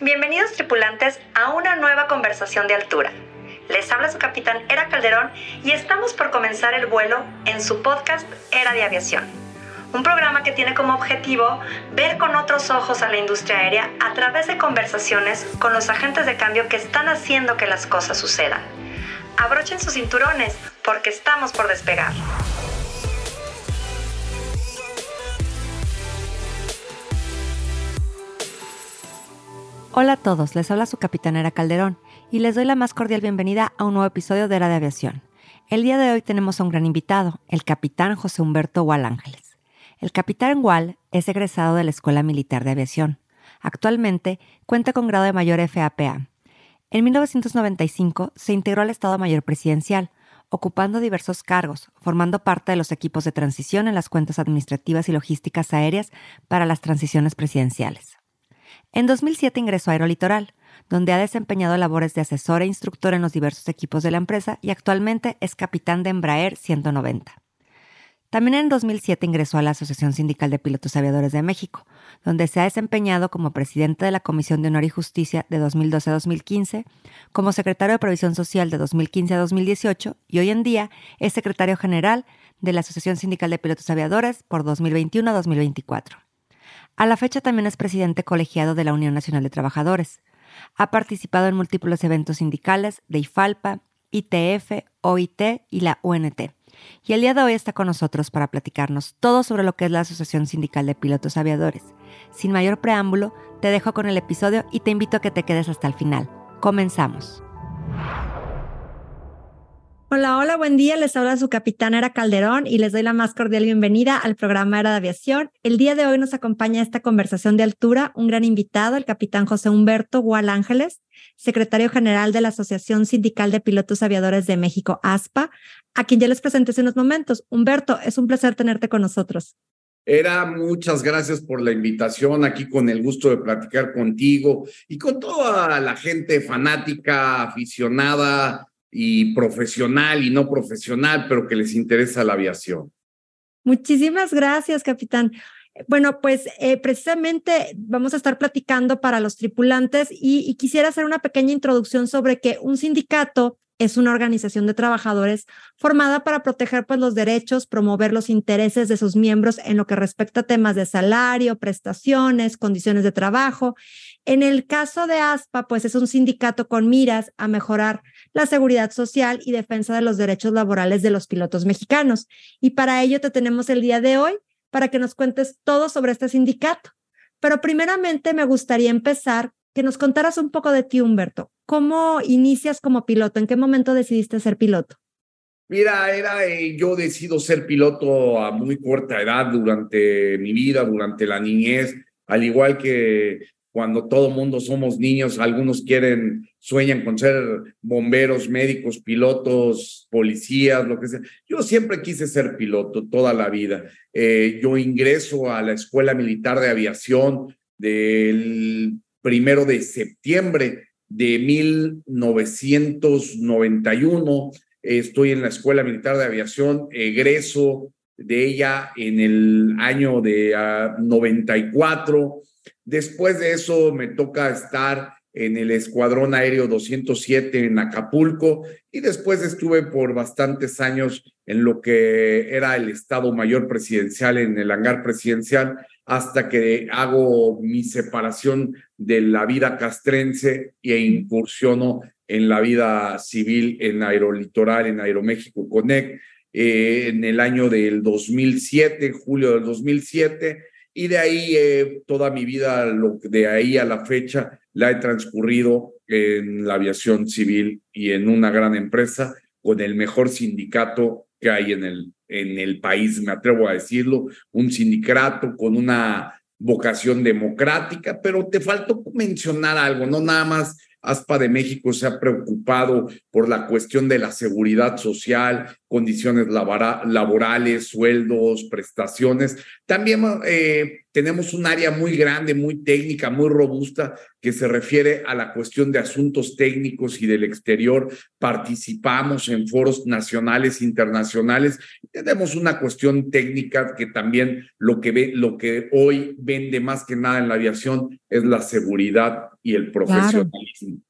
Bienvenidos tripulantes a una nueva conversación de altura. Les habla su capitán Era Calderón y estamos por comenzar el vuelo en su podcast Era de Aviación. Un programa que tiene como objetivo ver con otros ojos a la industria aérea a través de conversaciones con los agentes de cambio que están haciendo que las cosas sucedan. Abrochen sus cinturones porque estamos por despegar. Hola a todos, les habla su capitanera Calderón y les doy la más cordial bienvenida a un nuevo episodio de Era de Aviación. El día de hoy tenemos a un gran invitado, el capitán José Humberto Wall Ángeles. El capitán Wall es egresado de la Escuela Militar de Aviación. Actualmente cuenta con grado de mayor FAPA. En 1995 se integró al Estado Mayor Presidencial, ocupando diversos cargos, formando parte de los equipos de transición en las cuentas administrativas y logísticas aéreas para las transiciones presidenciales. En 2007 ingresó a Aerolitoral, donde ha desempeñado labores de asesor e instructor en los diversos equipos de la empresa y actualmente es capitán de Embraer 190. También en 2007 ingresó a la Asociación Sindical de Pilotos Aviadores de México, donde se ha desempeñado como presidente de la Comisión de Honor y Justicia de 2012 a 2015, como secretario de Provisión Social de 2015 a 2018 y hoy en día es secretario general de la Asociación Sindical de Pilotos Aviadores por 2021 a 2024. A la fecha también es presidente colegiado de la Unión Nacional de Trabajadores. Ha participado en múltiples eventos sindicales de IFALPA, ITF, OIT y la UNT. Y el día de hoy está con nosotros para platicarnos todo sobre lo que es la Asociación Sindical de Pilotos Aviadores. Sin mayor preámbulo, te dejo con el episodio y te invito a que te quedes hasta el final. Comenzamos. Hola, hola, buen día. Les habla su capitán Era Calderón y les doy la más cordial bienvenida al programa Era de Aviación. El día de hoy nos acompaña esta conversación de altura un gran invitado, el capitán José Humberto Gual Ángeles, secretario general de la Asociación Sindical de Pilotos Aviadores de México, ASPA, a quien ya les presenté hace unos momentos. Humberto, es un placer tenerte con nosotros. Era, muchas gracias por la invitación, aquí con el gusto de platicar contigo y con toda la gente fanática, aficionada y profesional y no profesional, pero que les interesa la aviación. Muchísimas gracias, capitán. Bueno, pues eh, precisamente vamos a estar platicando para los tripulantes y, y, quisiera hacer una pequeña introducción sobre que un sindicato es una organización de trabajadores formada para proteger pues, los derechos, promover los intereses de sus miembros en lo que respecta a temas de salario, prestaciones, condiciones de trabajo. En el caso de ASPA, pues es un sindicato con miras a mejorar la seguridad social y defensa de los derechos laborales de los pilotos mexicanos. Y para ello te tenemos el día de hoy para que nos cuentes todo sobre este sindicato. Pero primeramente me gustaría empezar que nos contaras un poco de ti, Humberto. ¿Cómo inicias como piloto? ¿En qué momento decidiste ser piloto? Mira, era eh, yo decido ser piloto a muy corta edad durante mi vida, durante la niñez, al igual que cuando todo mundo somos niños, algunos quieren, sueñan con ser bomberos, médicos, pilotos, policías, lo que sea. Yo siempre quise ser piloto toda la vida. Eh, yo ingreso a la Escuela Militar de Aviación del primero de septiembre de 1991. Estoy en la Escuela Militar de Aviación, egreso de ella en el año de 94 Después de eso me toca estar en el Escuadrón Aéreo 207 en Acapulco y después estuve por bastantes años en lo que era el Estado Mayor Presidencial, en el hangar presidencial, hasta que hago mi separación de la vida castrense e incursiono en la vida civil en Aerolitoral, en Aeroméxico Connect, eh, en el año del 2007, julio del 2007 y de ahí eh, toda mi vida, lo, de ahí a la fecha, la he transcurrido en la aviación civil y en una gran empresa con el mejor sindicato que hay en el, en el país, me atrevo a decirlo, un sindicato con una vocación democrática, pero te faltó mencionar algo, no nada más ASPA de México se ha preocupado por la cuestión de la seguridad social, condiciones laborales, sueldos, prestaciones. También eh, tenemos un área muy grande, muy técnica, muy robusta, que se refiere a la cuestión de asuntos técnicos y del exterior. Participamos en foros nacionales, internacionales. Tenemos una cuestión técnica que también lo que, ve, lo que hoy vende más que nada en la aviación es la seguridad y el profesionalismo.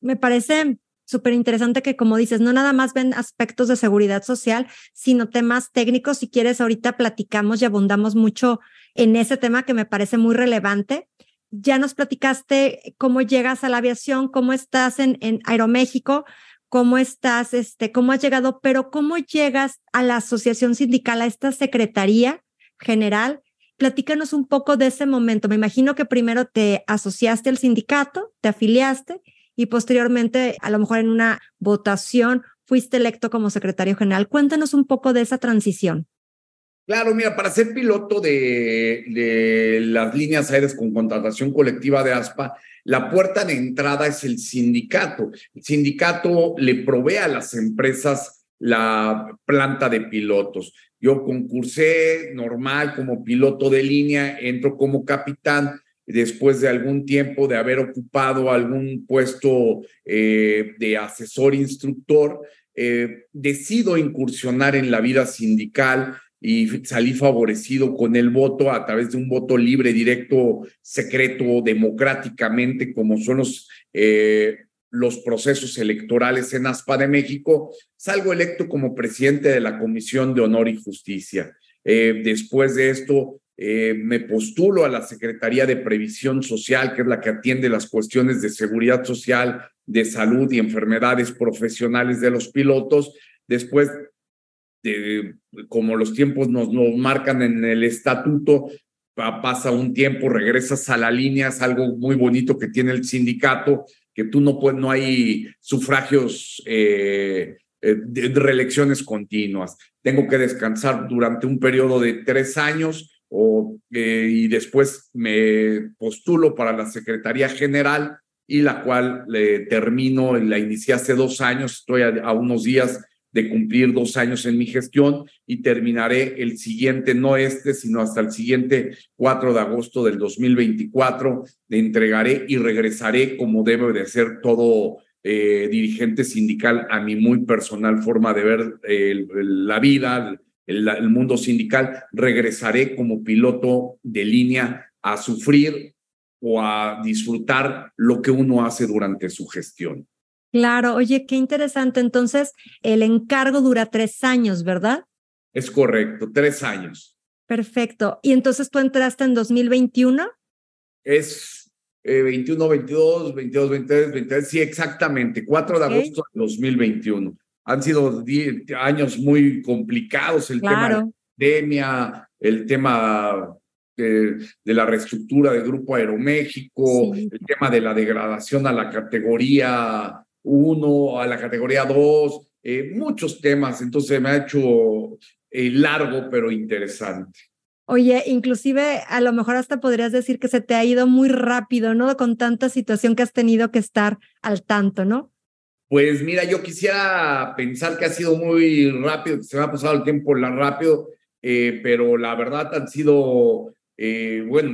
Me parece súper interesante que, como dices, no nada más ven aspectos de seguridad social, sino temas técnicos. Si quieres, ahorita platicamos y abundamos mucho en ese tema que me parece muy relevante. Ya nos platicaste cómo llegas a la aviación, cómo estás en, en Aeroméxico, cómo estás, este, cómo has llegado, pero cómo llegas a la asociación sindical, a esta secretaría general. Platícanos un poco de ese momento. Me imagino que primero te asociaste al sindicato, te afiliaste y posteriormente, a lo mejor en una votación, fuiste electo como secretario general. Cuéntanos un poco de esa transición. Claro, mira, para ser piloto de, de, las líneas aéreas con contratación colectiva de ASPA, la puerta de entrada es el sindicato. El sindicato le provee a las empresas la planta de pilotos. Yo concursé normal como piloto de línea, entro como capitán, después de algún tiempo de haber ocupado algún puesto eh, de asesor instructor, eh, decido incursionar en la vida sindical y salí favorecido con el voto a través de un voto libre, directo, secreto, democráticamente, como son los, eh, los procesos electorales en ASPA de México. Salgo electo como presidente de la Comisión de Honor y Justicia. después de esto, eh, me postulo a la Secretaría de Previsión Social, que es la que atiende las cuestiones de seguridad social, de salud y enfermedades profesionales de los pilotos. Después, de, como los tiempos nos, nos marcan en el estatuto, pasa un tiempo, regresas a la línea, es algo muy bonito que tiene el sindicato, que tú no puedes, no hay sufragios eh, eh, de reelecciones continuas. Tengo que descansar durante un periodo de tres años o, eh, y después me postulo para la Secretaría General y la cual le termino, la inicié hace dos años, estoy a, unos días de cumplir dos años en mi gestión y terminaré el siguiente, no este, sino hasta el siguiente 4 de agosto del 2024, le entregaré y regresaré como debe de ser todo eh, dirigente sindical a mi muy personal forma de ver eh, la vida, el, mundo sindical, regresaré como piloto de línea a sufrir o a disfrutar lo que uno hace durante su gestión. Claro, oye, qué interesante. Entonces, el encargo dura tres años, ¿verdad? Es correcto, tres años. Perfecto. ¿Y entonces tú entraste en 2021? Es 21, 22, 22, 23, 23, sí, exactamente, 4 de agosto de 2021 han sido años muy complicados, el tema de la pandemia, el tema de, la reestructura del Grupo Aeroméxico, el tema de la degradación a la categoría 1, a la categoría 2, eh, muchos temas, entonces me ha hecho eh, largo pero interesante. Oye, inclusive a lo mejor hasta podrías decir que se te ha ido muy rápido, ¿no? Con tanta situación que has tenido que estar al tanto, ¿no? Pues mira, yo quisiera pensar que ha sido muy rápido, que se me ha pasado el tiempo la rápido, eh, pero la verdad han sido, eh, bueno,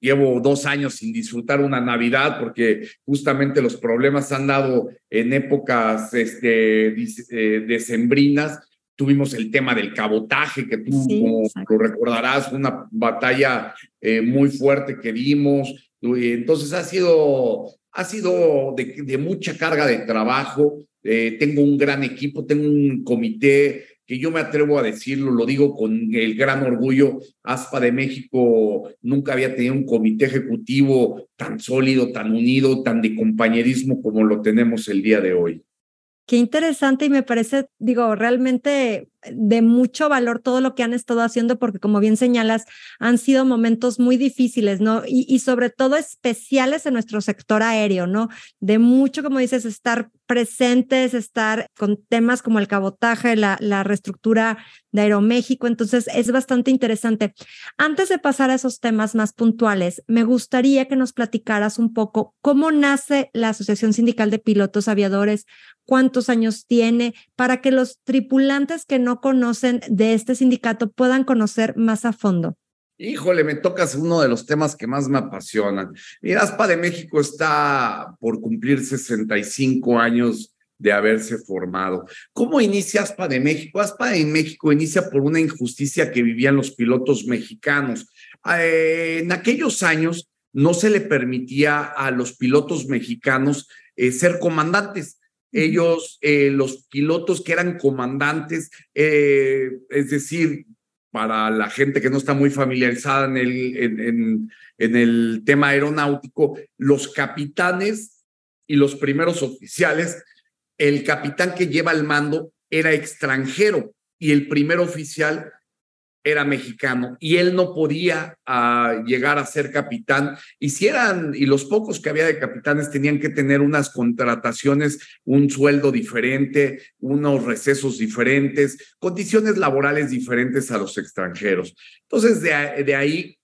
llevo dos años sin disfrutar una Navidad porque justamente los problemas han dado en épocas este, eh, decembrinas. Tuvimos el tema del cabotaje, que tú como lo recordarás, una batalla muy fuerte que dimos. Entonces ha sido ha sido de, mucha carga de trabajo. Eh, tengo un gran equipo, tengo un comité que yo me atrevo a decirlo, lo digo con el gran orgullo, ASPA de México nunca había tenido un comité ejecutivo tan sólido, tan unido, tan de compañerismo como lo tenemos el día de hoy. Qué interesante y me parece, digo, realmente de mucho valor todo lo que han estado haciendo, porque como bien señalas, han sido momentos muy difíciles, ¿no? Y, sobre todo especiales en nuestro sector aéreo, ¿no? De mucho, como dices, estar presentes, estar con temas como el cabotaje, la, la reestructura de Aeroméxico. Entonces, es bastante interesante. Antes de pasar a esos temas más puntuales, me gustaría que nos platicaras un poco cómo nace la Asociación Sindical de Pilotos Aviadores, cuántos años tiene, para que los tripulantes que no conocen de este sindicato puedan conocer más a fondo. Híjole, me tocas uno de los temas que más me apasionan. Mira, ASPA de México está por cumplir 65 años de haberse formado. ¿Cómo inicia ASPA de México? ASPA de México inicia por una injusticia que vivían los pilotos mexicanos. Eh, en aquellos años no se le permitía a los pilotos mexicanos eh, ser comandantes. Ellos, eh, los pilotos que eran comandantes, es decir, para la gente que no está muy familiarizada en el, en, el tema aeronáutico, los capitanes y los primeros oficiales, el capitán que lleva el mando era extranjero y el primer oficial era mexicano y él no podía ah, llegar a ser capitán. Y si eran, y los pocos que había de capitanes tenían que tener unas contrataciones, un sueldo diferente, unos recesos diferentes, condiciones laborales diferentes a los extranjeros. Entonces, de, de ahí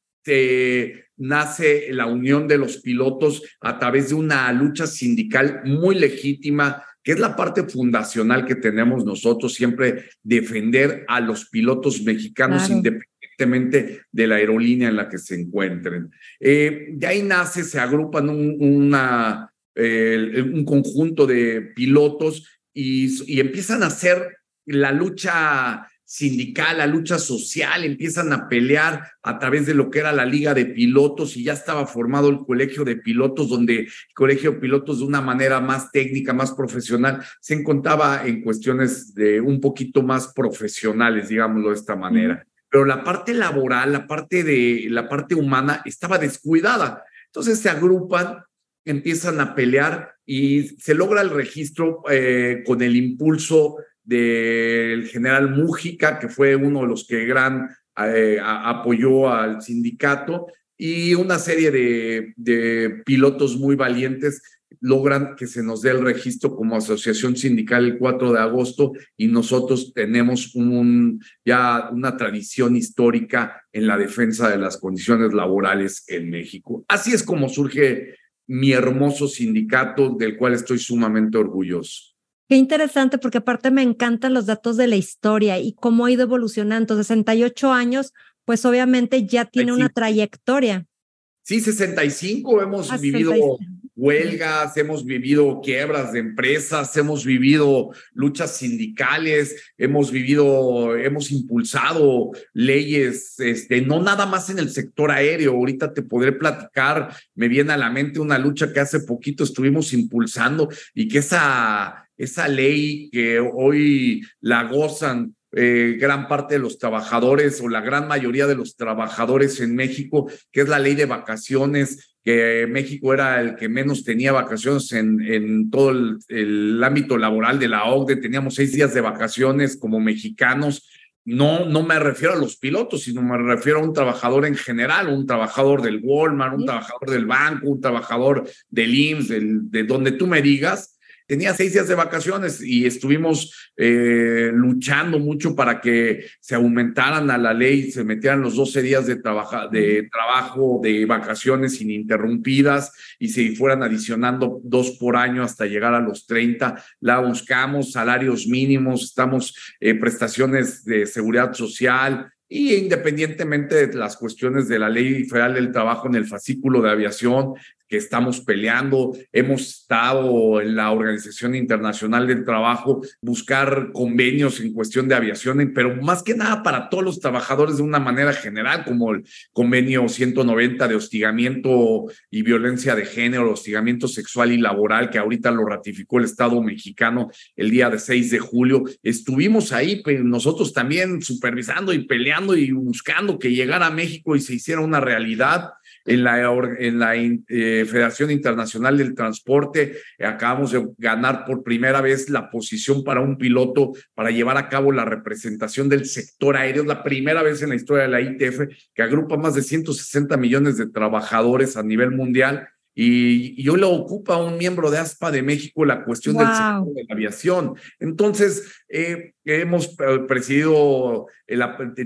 nace la unión de los pilotos a través de una lucha sindical muy legítima que es la parte fundacional que tenemos nosotros, siempre defender a los pilotos mexicanos independientemente de la aerolínea en la que se encuentren. Eh, de ahí nace, se agrupan un, una, un conjunto de pilotos y, y empiezan a hacer la lucha sindical, la lucha social, empiezan a pelear a través de lo que era la liga de pilotos y ya estaba formado el colegio de pilotos, donde el colegio de pilotos de una manera más técnica, más profesional, se encontraba en cuestiones de un poquito más profesionales, digámoslo de esta manera. Pero la parte laboral, la parte de la parte humana estaba descuidada. Entonces se agrupan, empiezan a pelear y se logra el registro eh, con el impulso del general Mújica, que fue uno de los que gran eh, apoyó al sindicato, y una serie de, de, pilotos muy valientes logran que se nos dé el registro como asociación sindical el 4 de agosto y nosotros tenemos un, ya una tradición histórica en la defensa de las condiciones laborales en México. Así es como surge mi hermoso sindicato del cual estoy sumamente orgulloso. Qué interesante, porque aparte me encantan los datos de la historia y cómo ha ido evolucionando. 68 años, pues obviamente ya tiene una trayectoria. Sí, 65 hemos ah, vivido huelgas, hemos vivido quiebras de empresas, hemos vivido luchas sindicales, hemos vivido, hemos impulsado leyes, este, no nada más en el sector aéreo. Ahorita te podré platicar, me viene a la mente una lucha que hace poquito estuvimos impulsando y que esa esa ley que hoy la gozan eh, gran parte de los trabajadores o la gran mayoría de los trabajadores en México, que es la ley de vacaciones, que México era el que menos tenía vacaciones en, en todo el, ámbito laboral de la OCDE, teníamos seis días de vacaciones como mexicanos. No, no me refiero a los pilotos, sino me refiero a un trabajador en general, un trabajador del Walmart, un trabajador del banco, un trabajador del IMSS, de donde tú me digas, tenía seis días de vacaciones y estuvimos eh, luchando mucho para que se aumentaran a la ley, se metieran los 12 días de, de trabajo, de vacaciones ininterrumpidas y se fueran adicionando dos por año hasta llegar a los 30. La buscamos, salarios mínimos, estamos eh, prestaciones de seguridad social, y independientemente de las cuestiones de la ley federal del trabajo en el fascículo de aviación, estamos peleando. Hemos estado en la Organización Internacional del Trabajo, buscar convenios en cuestión de aviación, pero más que nada para todos los trabajadores de una manera general, como el convenio 190 de hostigamiento y violencia de género, hostigamiento sexual y laboral, que ahorita lo ratificó el Estado mexicano el día de 6 de julio. Estuvimos ahí, nosotros también supervisando y peleando y buscando que llegara a México y se hiciera una realidad en la, en la eh, Federación Internacional del Transporte. acabamos de ganar por primera vez la posición para un piloto para llevar a cabo la representación del sector aéreo. Es la primera vez en la historia de la ITF que agrupa más de 160 millones de trabajadores a nivel mundial. Y, y hoy lo ocupa un miembro de ASPA de México la cuestión del sector de la aviación. Entonces, eh, hemos eh, presidido,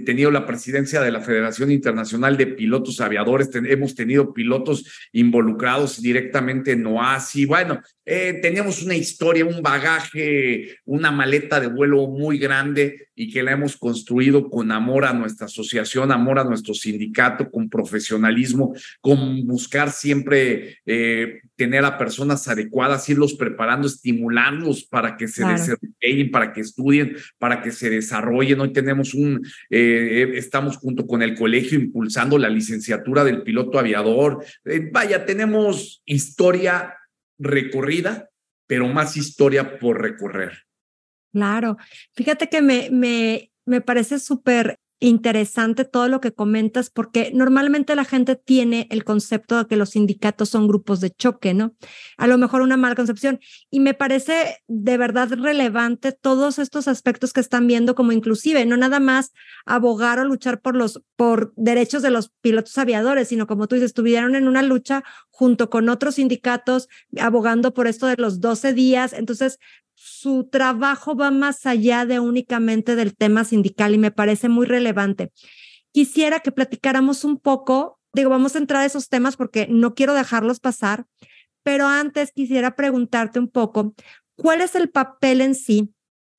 tenido la presidencia de la Federación Internacional de Pilotos Aviadores, hemos tenido pilotos involucrados directamente en OASI. Bueno, eh, teníamos una historia, un bagaje, una maleta de vuelo muy grande y que la hemos construido con amor a nuestra asociación, amor a nuestro sindicato, con profesionalismo, con buscar siempre eh, tener a personas adecuadas, irlos preparando, estimularlos para que se desempeñen, para que estudien, para que se desarrollen. Hoy tenemos un, eh, estamos junto con el colegio impulsando la licenciatura del piloto aviador. Eh, vaya, tenemos historia recorrida, pero más historia por recorrer. Claro, fíjate que me, me, me parece súper interesante todo lo que comentas, porque normalmente la gente tiene el concepto de que los sindicatos son grupos de choque, ¿no? A lo mejor una mala concepción. Y me parece de verdad relevante todos estos aspectos que están viendo como inclusive, no nada más abogar o luchar por los por derechos de los pilotos aviadores, sino como tú dices, estuvieron en una lucha junto con otros sindicatos abogando por esto de los 12 días. Entonces, su trabajo va más allá de únicamente del tema sindical y me parece muy relevante. Quisiera que platicáramos un poco, digo, vamos a entrar a esos temas porque no quiero dejarlos pasar, pero antes quisiera preguntarte un poco, ¿cuál es el papel en sí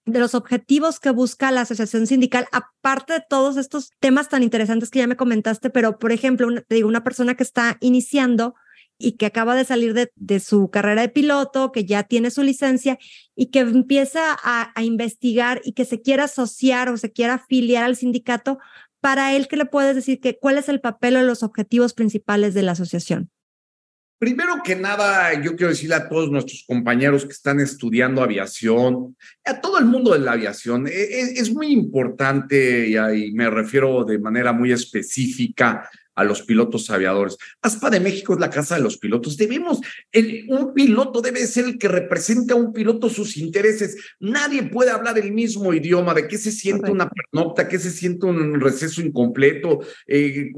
de los objetivos que busca la asociación sindical, aparte de todos estos temas tan interesantes que ya me comentaste, pero por ejemplo, te digo, una persona que está iniciando, y que acaba de salir de, su carrera de piloto, que ya tiene su licencia y que empieza a, investigar y que se quiera asociar o se quiera afiliar al sindicato, para él, ¿qué le puedes decir? Que, ¿Cuál es el papel o los objetivos principales de la asociación? Primero que nada, yo quiero decirle a todos nuestros compañeros que están estudiando aviación, a todo el mundo de la aviación, e, e, es, muy importante y me refiero de manera muy específica a los pilotos aviadores. ASPA de México es la casa de los pilotos. Debemos, un piloto debe ser el que represente a un piloto sus intereses. Nadie puede hablar el mismo idioma de qué se siente una pernocta, qué se siente un receso incompleto. Eh,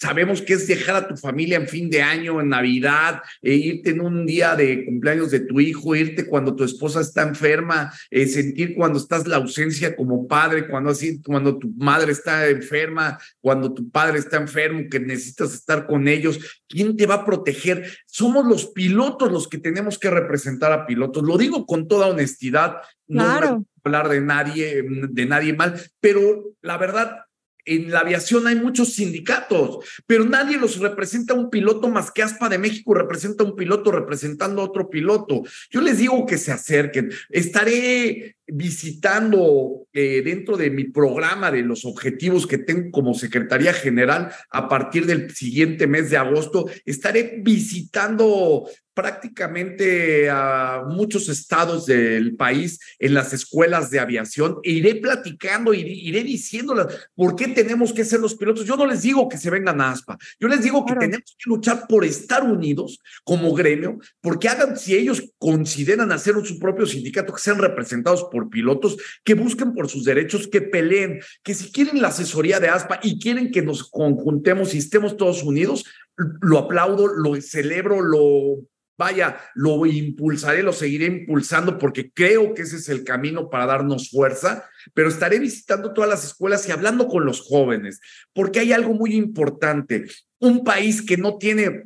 Sabemos que es dejar a tu familia en fin de año, en Navidad, e irte en un día de cumpleaños de tu hijo, irte cuando tu esposa está enferma, eh, sentir cuando estás la ausencia como padre, cuando, así, cuando tu madre está enferma, cuando tu padre está enfermo, que necesitas estar con ellos. ¿Quién te va a proteger? Somos los pilotos los que tenemos que representar a pilotos. Lo digo con toda honestidad. No voy a hablar de nadie, de nadie mal, pero la verdad, en la aviación hay muchos sindicatos, pero nadie los representa un piloto más que ASPA de México representa un piloto representando a otro piloto. Yo les digo que se acerquen. Estaré visitando eh, dentro de mi programa de los objetivos que tengo como Secretaría General a partir del siguiente mes de agosto, estaré visitando prácticamente a muchos estados del país en las escuelas de aviación e iré platicando, iré, iré diciéndoles por qué tenemos que ser los pilotos. Yo no les digo que se vengan a ASPA, yo les digo que tenemos que luchar por estar unidos como gremio, porque hagan, si ellos consideran hacer su propio sindicato, que sean representados por pilotos, que busquen por sus derechos, que peleen, que si quieren la asesoría de ASPA y quieren que nos conjuntemos y estemos todos unidos, lo aplaudo, lo celebro, lo vaya, lo impulsaré, lo seguiré impulsando porque creo que ese es el camino para darnos fuerza, pero estaré visitando todas las escuelas y hablando con los jóvenes, porque hay algo muy importante. Un país que no tiene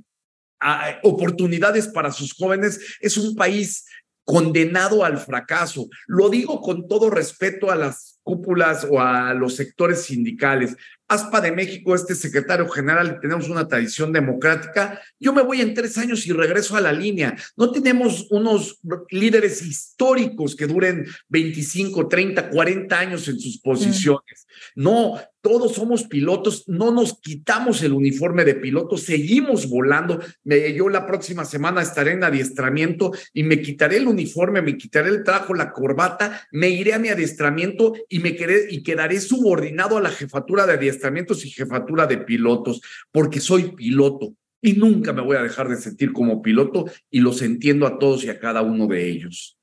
ah, oportunidades para sus jóvenes es un país condenado al fracaso. Lo digo con todo respeto a las cúpulas o a los sectores sindicales. ASPA de México, este secretario general, tenemos una tradición democrática. Yo me voy en tres años y regreso a la línea. No tenemos unos líderes históricos que duren 25, 30, 40 años en sus posiciones. No, todos somos pilotos, no nos quitamos el uniforme de piloto, seguimos volando. yo la próxima semana estaré en adiestramiento y me quitaré el uniforme, me quitaré el trajo, la corbata, me iré a mi adiestramiento y me quedé, y quedaré subordinado a la jefatura de adiestramiento y jefatura de pilotos, porque soy piloto y nunca me voy a dejar de sentir como piloto y los entiendo a todos y a cada uno de ellos.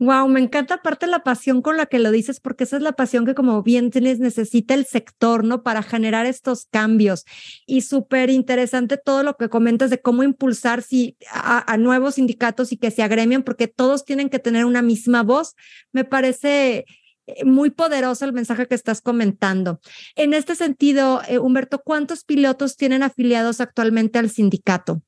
Wow, me encanta aparte la pasión con la que lo dices, porque esa es la pasión que como bien tienes, necesita el sector, ¿no? Para generar estos cambios. Y súper interesante todo lo que comentas de cómo impulsar si, a, a, nuevos sindicatos y que se agremian, porque todos tienen que tener una misma voz. Me parece muy poderoso el mensaje que estás comentando. En este sentido, eh, Humberto, ¿cuántos pilotos tienen afiliados actualmente al sindicato?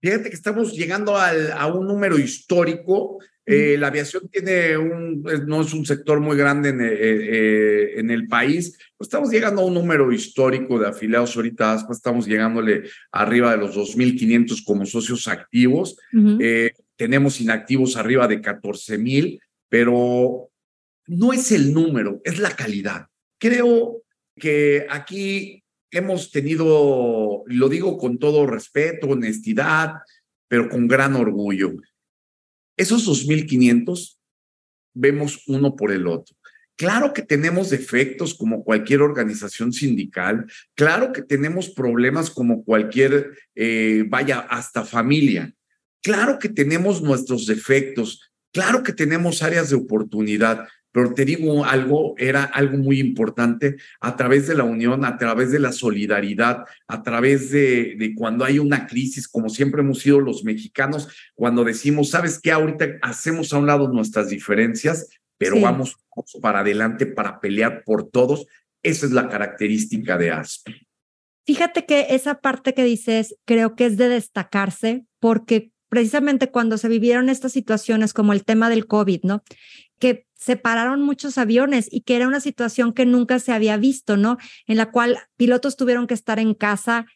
Fíjate que estamos llegando al, a un número histórico. Eh, la aviación tiene un, no es un sector muy grande en, en el país. Estamos llegando a un número histórico de afiliados ahorita. Estamos llegándole arriba de los 2.500 como socios activos. tenemos inactivos arriba de 14 mil, pero no es el número, es la calidad. Creo que aquí hemos tenido, lo digo con todo respeto, honestidad, pero con gran orgullo. Esos 2.500 vemos uno por el otro. Claro que tenemos defectos como cualquier organización sindical, claro que tenemos problemas como cualquier, eh, vaya, hasta familia. Claro que tenemos nuestros defectos, claro que tenemos áreas de oportunidad, pero te digo algo, era algo muy importante a través de la unión, a través de la solidaridad, a través de, de cuando hay una crisis, como siempre hemos sido los mexicanos, cuando decimos, ¿sabes qué? Ahorita hacemos a un lado nuestras diferencias, pero vamos para adelante para pelear por todos. Esa es la característica de ASP. Fíjate que esa parte que dices creo que es de destacarse porque precisamente cuando se vivieron estas situaciones como el tema del COVID, ¿no? Que separaron muchos aviones y que era una situación que nunca se había visto, ¿no? En la cual pilotos tuvieron que estar en casa,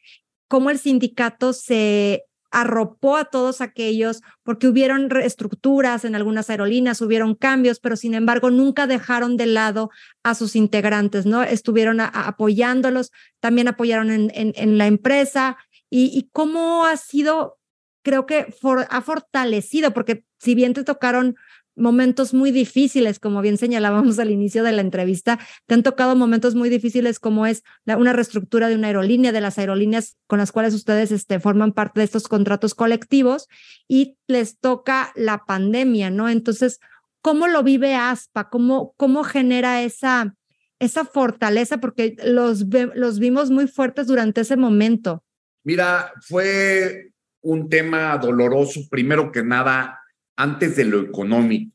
cómo el sindicato se arropó a todos aquellos porque hubieron reestructuras en algunas aerolíneas, hubieron cambios, pero sin embargo nunca dejaron de lado a sus integrantes, ¿no? Estuvieron apoyándolos, también apoyaron en, la empresa y, cómo ha sido, creo que ha fortalecido, porque si bien te tocaron momentos muy difíciles, como bien señalábamos al inicio de la entrevista, te han tocado momentos muy difíciles como es una reestructura de una aerolínea, de las aerolíneas con las cuales ustedes este, forman parte de estos contratos colectivos y les toca la pandemia, ¿no? Entonces, ¿cómo lo vive ASPA? ¿Cómo, cómo genera esa, esa fortaleza? Porque los, los vimos muy fuertes durante ese momento. Mira, fue un tema doloroso, primero que nada, antes de lo económico,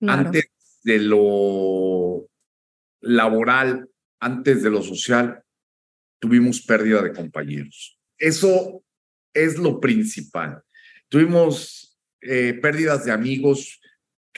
antes de lo laboral, antes de lo social, tuvimos pérdida de compañeros. Eso es lo principal. Tuvimos eh, pérdidas de amigos,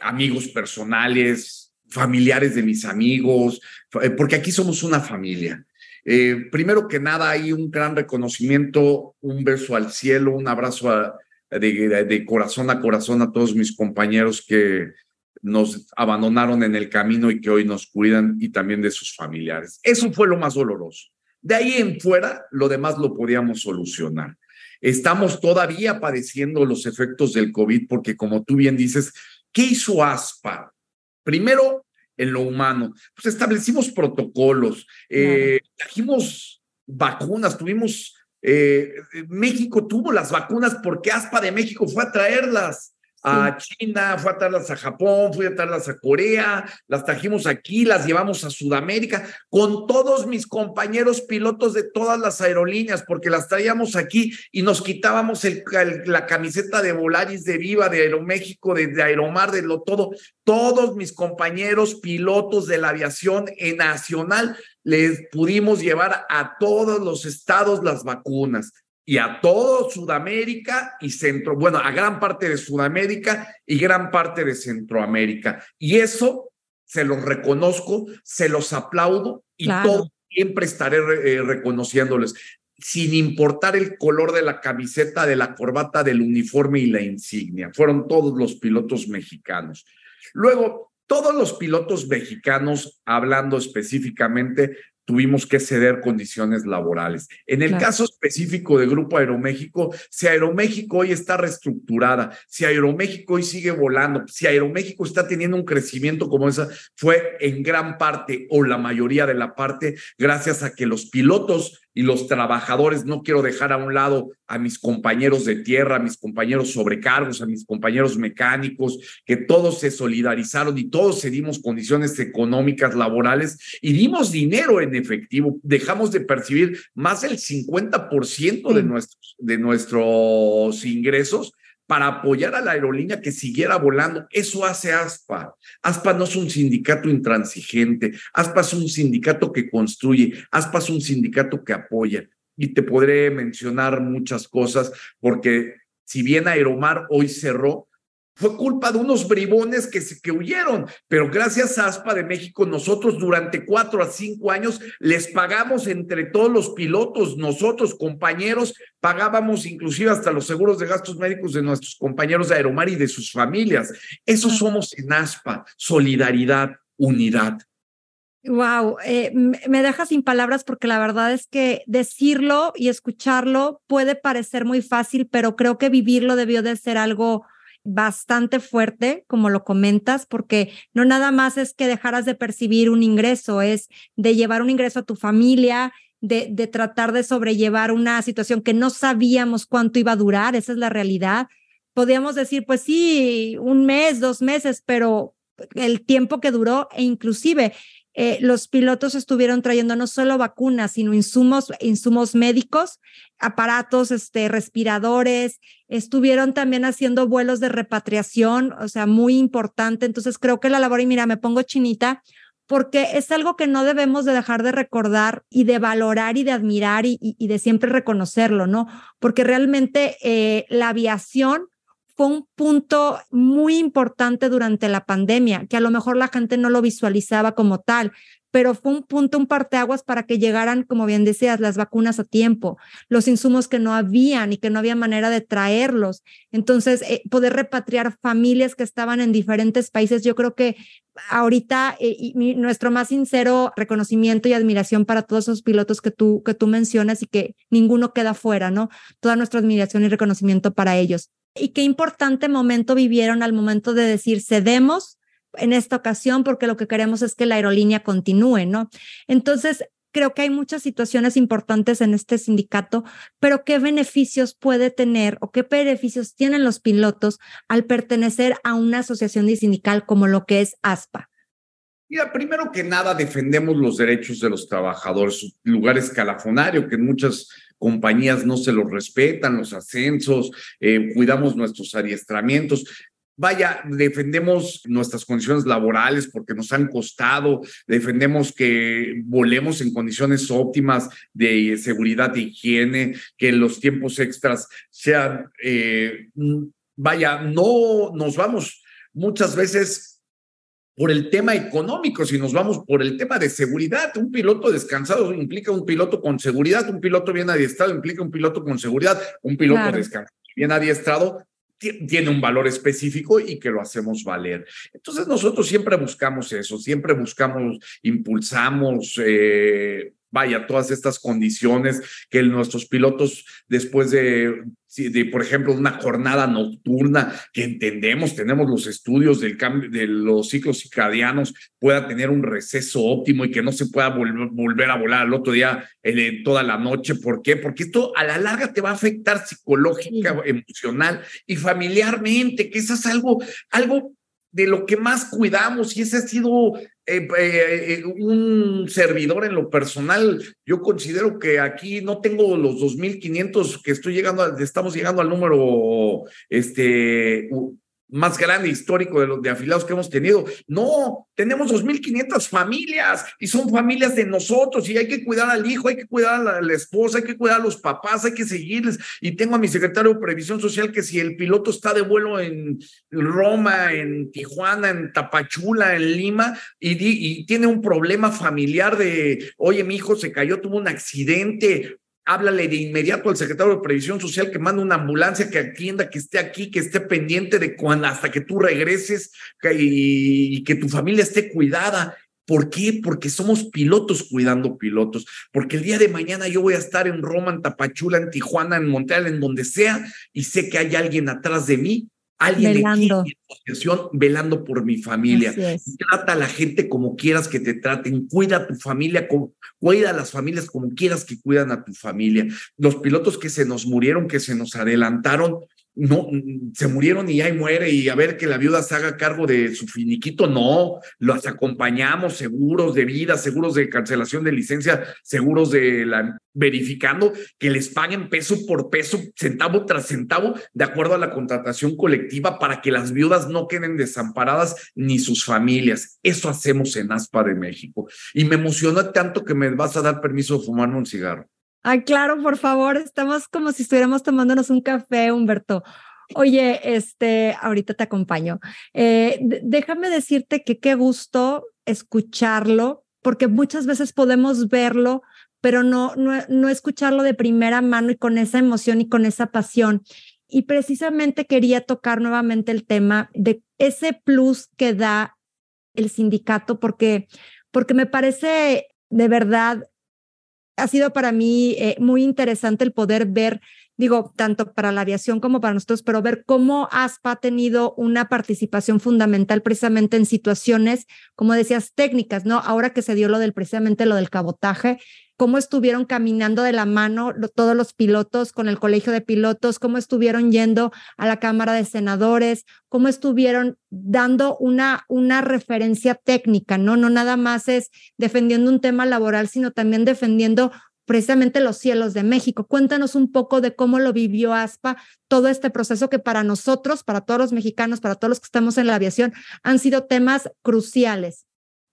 amigos personales, familiares de mis amigos, eh, porque aquí somos una familia. Eh, primero que nada, hay un gran reconocimiento, un beso al cielo, un abrazo a, de, corazón a corazón a todos mis compañeros que nos abandonaron en el camino y que hoy nos cuidan y también de sus familiares. Eso fue lo más doloroso. De ahí en fuera, lo demás lo podíamos solucionar. Estamos todavía padeciendo los efectos del COVID porque, como tú bien dices, ¿qué hizo ASPA? Primero, en lo humano, pues establecimos protocolos, eh, trajimos vacunas, tuvimos eh, México tuvo las vacunas porque ASPA de México fue a traerlas a China, fue a traerlas a Japón, fue a traerlas a Corea, las trajimos aquí, las llevamos a Sudamérica, con todos mis compañeros pilotos de todas las aerolíneas, porque las traíamos aquí y nos quitábamos el, la camiseta de Volaris, de Viva, de Aeroméxico, de, Aeromar, de lo todo. Todos mis compañeros pilotos de la aviación nacional les pudimos llevar a todos los estados las vacunas y a todo Sudamérica y Centro, bueno, a gran parte de Sudamérica y gran parte de Centroamérica. Y eso se los reconozco, se los aplaudo y todo siempre estaré eh, reconociéndoles, sin importar el color de la camiseta, de la corbata, del uniforme y la insignia. Fueron todos los pilotos mexicanos. Luego, todos los pilotos mexicanos, hablando específicamente, tuvimos que ceder condiciones laborales. En el caso específico de Grupo Aeroméxico, si Aeroméxico hoy está reestructurada, si Aeroméxico hoy sigue volando, si Aeroméxico está teniendo un crecimiento como esa, fue en gran parte o la mayoría de la parte gracias a que los pilotos y los trabajadores, no quiero dejar a un lado a mis compañeros de tierra, a mis compañeros sobrecargos, a mis compañeros mecánicos, que todos se solidarizaron y todos cedimos condiciones económicas, laborales y dimos dinero en efectivo. Dejamos de percibir más del 50% de, nuestros, de nuestros ingresos para apoyar a la aerolínea que siguiera volando. Eso hace ASPA. ASPA no es un sindicato intransigente, ASPA es un sindicato que construye, ASPA es un sindicato que apoya. Y te podré mencionar muchas cosas porque si bien Aeromar hoy cerró, fue culpa de unos bribones que, que huyeron, pero gracias a ASPA de México, nosotros durante cuatro a cinco años les pagamos entre todos los pilotos, nosotros compañeros, pagábamos inclusive hasta los seguros de gastos médicos de nuestros compañeros de Aeromar y de sus familias. Eso somos en ASPA, solidaridad, unidad. Wow, eh, me deja sin palabras porque la verdad es que decirlo y escucharlo puede parecer muy fácil, pero creo que vivirlo debió de ser algo bastante fuerte, como lo comentas, porque no nada más es que dejaras de percibir un ingreso, es de llevar un ingreso a tu familia, de, de tratar de sobrellevar una situación que no sabíamos cuánto iba a durar, esa es la realidad. Podíamos decir, pues sí, un mes, dos meses, pero el tiempo que duró e inclusive eh, los pilotos estuvieron trayendo no solo vacunas, sino insumos, insumos médicos, aparatos, este, respiradores, estuvieron también haciendo vuelos de repatriación, o sea, muy importante. Entonces creo que la labor, y mira, me pongo chinita, porque es algo que no debemos de dejar de recordar y de valorar y de admirar y, de siempre reconocerlo, ¿no? Porque realmente eh, la aviación fue un punto muy importante durante la pandemia, que a lo mejor la gente no lo visualizaba como tal, pero fue un punto, un parteaguas para que llegaran, como bien decías, las vacunas a tiempo, los insumos que no habían y que no había manera de traerlos. Entonces, eh, poder repatriar familias que estaban en diferentes países, yo creo que ahorita eh, nuestro más sincero reconocimiento y admiración para todos esos pilotos que tú, que tú mencionas y que ninguno queda fuera, ¿no? Toda nuestra admiración y reconocimiento para ellos y qué importante momento vivieron al momento de decir cedemos en esta ocasión porque lo que queremos es que la aerolínea continúe, ¿no? Entonces, creo que hay muchas situaciones importantes en este sindicato, pero ¿qué beneficios puede tener o qué beneficios tienen los pilotos al pertenecer a una asociación sindical como lo que es ASPA? Mira, primero que nada defendemos los derechos de los trabajadores, lugar escalafonario que en muchas compañías no se los respetan, los ascensos, eh, cuidamos nuestros adiestramientos. Vaya, defendemos nuestras condiciones laborales porque nos han costado, defendemos que volemos en condiciones óptimas de seguridad e higiene, que los tiempos extras sean, eh, vaya, no nos vamos muchas veces por el tema económico, si nos vamos por el tema de seguridad. Un piloto descansado implica un piloto con seguridad, un piloto bien adiestrado implica un piloto con seguridad, un piloto descansado bien adiestrado tiene un valor específico y que lo hacemos valer. Entonces nosotros siempre buscamos eso, siempre buscamos, impulsamos, eh, vaya, todas estas condiciones que nuestros pilotos después de, de, por ejemplo, una jornada nocturna que entendemos, tenemos los estudios del cambio de los ciclos circadianos, pueda tener un receso óptimo y que no se pueda volver a volar al otro día eh, toda la noche. ¿Por qué? Porque esto a la larga te va a afectar psicológica, emocional y familiarmente, que eso es algo, algo de lo que más cuidamos y ese ha sido eh, eh, un servidor en lo personal. Yo considero que aquí no tengo los 2.500 que estoy llegando, estamos llegando al número este, más grande histórico de los de afiliados que hemos tenido. No, tenemos 2.500 familias y son familias de nosotros y hay que cuidar al hijo, hay que cuidar a la, esposa, hay que cuidar a los papás, hay que seguirles. Y tengo a mi secretario de Previsión Social que si el piloto está de vuelo en Roma, en Tijuana, en Tapachula, en Lima y, y tiene un problema familiar de, oye, mi hijo se cayó, tuvo un accidente, háblale de inmediato al secretario de Previsión Social que mande una ambulancia que atienda, que esté aquí, que esté pendiente de cuando hasta que tú regreses y, que tu familia esté cuidada. ¿Por qué? Porque somos pilotos cuidando pilotos. Porque el día de mañana yo voy a estar en Roma, en Tapachula, en Tijuana, en Montreal, en donde sea, y sé que hay alguien atrás de mí alguien velando. de asociación velando por mi familia. Trata a la gente como quieras que te traten, cuida a tu familia, cuida a las familias como quieras que cuidan a tu familia. Los pilotos que se nos murieron, que se nos adelantaron, no, se murieron y ahí muere y a ver que la viuda se haga cargo de su finiquito, no, los acompañamos, seguros de vida, seguros de cancelación de licencia, seguros de la, verificando que les paguen peso por peso, centavo tras centavo, de acuerdo a la contratación colectiva para que las viudas no queden desamparadas ni sus familias. Eso hacemos en ASPA de México. Y me emocionó tanto que me vas a dar permiso de fumarme un cigarro. Ay, claro, por favor, estamos como si estuviéramos tomándonos un café, Humberto. Oye, este, ahorita te acompaño. Eh, déjame decirte que qué gusto escucharlo, porque muchas veces podemos verlo, pero no, no, no escucharlo de primera mano y con esa emoción y con esa pasión. Y precisamente quería tocar nuevamente el tema de ese plus que da el sindicato, porque, porque me parece de verdad ha sido para mí eh, muy interesante el poder ver, digo, tanto para la aviación como para nosotros, pero ver cómo ASPA ha tenido una participación fundamental precisamente en situaciones, como decías, técnicas, ¿no? Ahora que se dio lo del precisamente lo del cabotaje, cómo estuvieron caminando de la mano todos los pilotos con el colegio de pilotos, cómo estuvieron yendo a la Cámara de Senadores, cómo estuvieron dando una, una referencia técnica, ¿no? No nada más es defendiendo un tema laboral, sino también defendiendo precisamente los cielos de México. Cuéntanos un poco de cómo lo vivió ASPA, todo este proceso que para nosotros, para todos los mexicanos, para todos los que estamos en la aviación, han sido temas cruciales.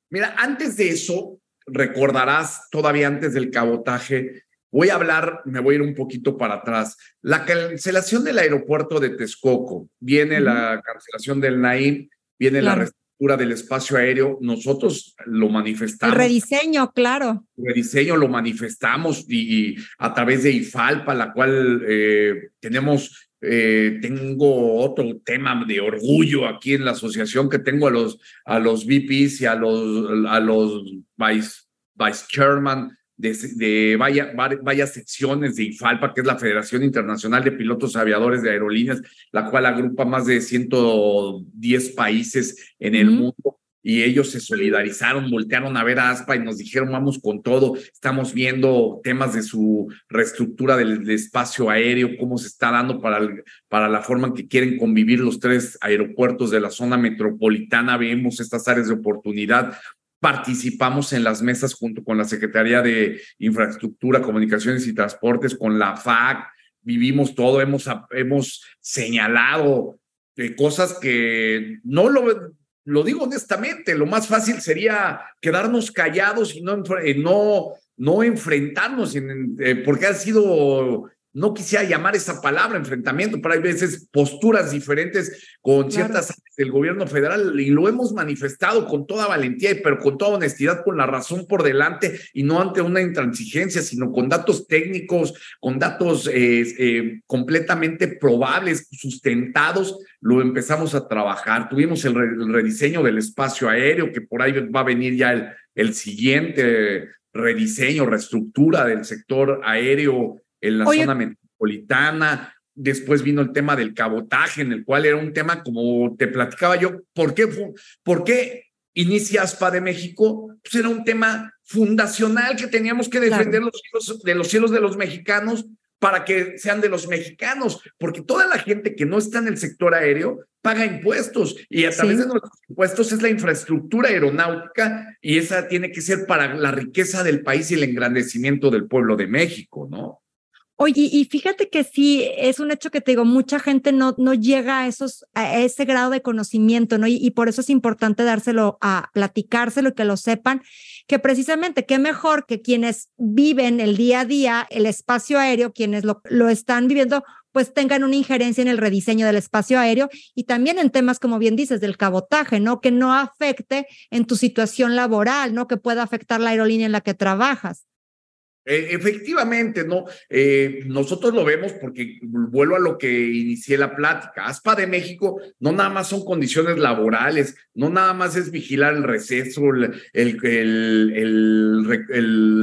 Mira, antes de eso, recordarás todavía antes del cabotaje, voy a hablar, me voy a ir un poquito para atrás. La cancelación del aeropuerto de Texcoco, viene la cancelación del Naim, viene la reestructura del espacio aéreo, nosotros lo manifestamos. El rediseño, claro. El rediseño lo manifestamos y, a través de IFALPA, la cual eh, tenemos eh, tengo otro tema de orgullo aquí en la asociación que tengo a los, a los VPs y a los, a los vice, vice chairman de, de varias, secciones de IFALPA, que es la Federación Internacional de Pilotos Aviadores de Aerolíneas, la cual agrupa más de 110 países en el mundo y ellos se solidarizaron, voltearon a ver a ASPA y nos dijeron, vamos con todo, estamos viendo temas de su reestructura del, espacio aéreo, cómo se está dando para, para la forma en que quieren convivir los tres aeropuertos de la zona metropolitana, vemos estas áreas de oportunidad. Participamos en las mesas junto con la Secretaría de Infraestructura, Comunicaciones y Transportes, con la FAC, vivimos todo, hemos, hemos señalado eh, cosas que no lo lo digo honestamente, lo más fácil sería quedarnos callados y no, eh, no, no enfrentarnos, eh, porque ha sido no quisiera llamar esa palabra enfrentamiento, pero hay veces posturas diferentes con ciertas áreas del gobierno federal y lo hemos manifestado con toda valentía, pero con toda honestidad, con la razón por delante y no ante una intransigencia, sino con datos técnicos, con datos eh, eh, completamente probables, sustentados, lo empezamos a trabajar. Tuvimos el, rediseño del espacio aéreo, que por ahí va a venir ya el, el siguiente rediseño, reestructura del sector aéreo en la zona metropolitana. Después vino el tema del cabotaje, en el cual era un tema, como te platicaba yo, ¿por qué, por qué inicia ASPA de México? Pues era un tema fundacional que teníamos que defender los cielos, de los cielos de los mexicanos para que sean de los mexicanos, porque toda la gente que no está en el sector aéreo paga impuestos y a través de nuestros impuestos es la infraestructura aeronáutica y esa tiene que ser para la riqueza del país y el engrandecimiento del pueblo de México, ¿no? Oye, y fíjate que sí, es un hecho que te digo, mucha gente no, no llega a, esos, a ese grado de conocimiento, ¿no? Y, por eso es importante dárselo a platicárselo y que lo sepan, que precisamente qué mejor que quienes viven el día a día el espacio aéreo, quienes lo, lo están viviendo, pues tengan una injerencia en el rediseño del espacio aéreo y también en temas, como bien dices, del cabotaje, ¿no? Que no afecte en tu situación laboral, ¿no? Que pueda afectar la aerolínea en la que trabajas. Eh, efectivamente, ¿no? Eh, nosotros lo vemos porque vuelvo a lo que inicié la plática. ASPA de México no nada más son condiciones laborales, no nada más es vigilar el receso, el,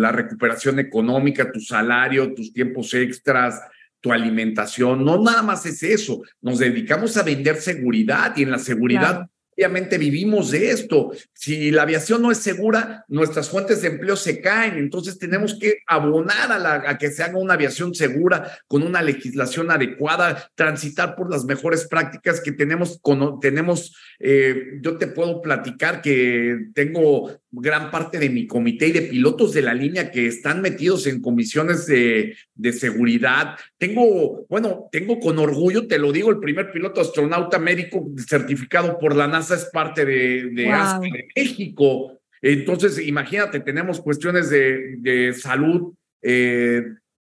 la recuperación económica, tu salario, tus tiempos extras, tu alimentación, no nada más es eso. Nos dedicamos a vender seguridad y en la seguridad obviamente vivimos de esto. Si la aviación no es segura, nuestras fuentes de empleo se caen. Entonces tenemos que abonar a, la, a que se haga una aviación segura, con una legislación adecuada, transitar por las mejores prácticas que tenemos. Con, tenemos eh, yo te puedo platicar que tengo gran parte de mi comité y de pilotos de la línea que están metidos en comisiones de, de seguridad. Tengo, bueno, tengo con orgullo, te lo digo, el primer piloto astronauta médico certificado por la NASA es parte de, de, México. Entonces, imagínate, tenemos cuestiones de, de salud eh,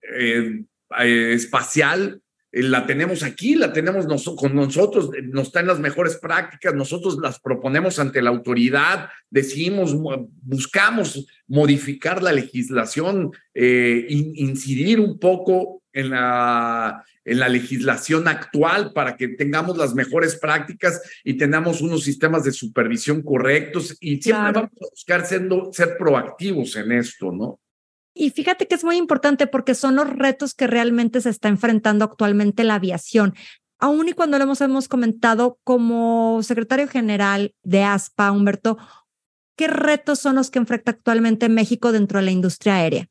eh, eh, espacial, la tenemos aquí, la tenemos con nosotros, nos están las mejores prácticas, nosotros las proponemos ante la autoridad, decimos, buscamos modificar la legislación, incidir un poco en la, en la legislación actual para que tengamos las mejores prácticas y tengamos unos sistemas de supervisión correctos y siempre vamos a buscar siendo, ser proactivos en esto, ¿no? Y fíjate que es muy importante porque son los retos que realmente se está enfrentando actualmente la aviación. Aún y cuando lo hemos, hemos comentado como secretario general de ASPA, Humberto, ¿qué retos son los que enfrenta actualmente México dentro de la industria aérea?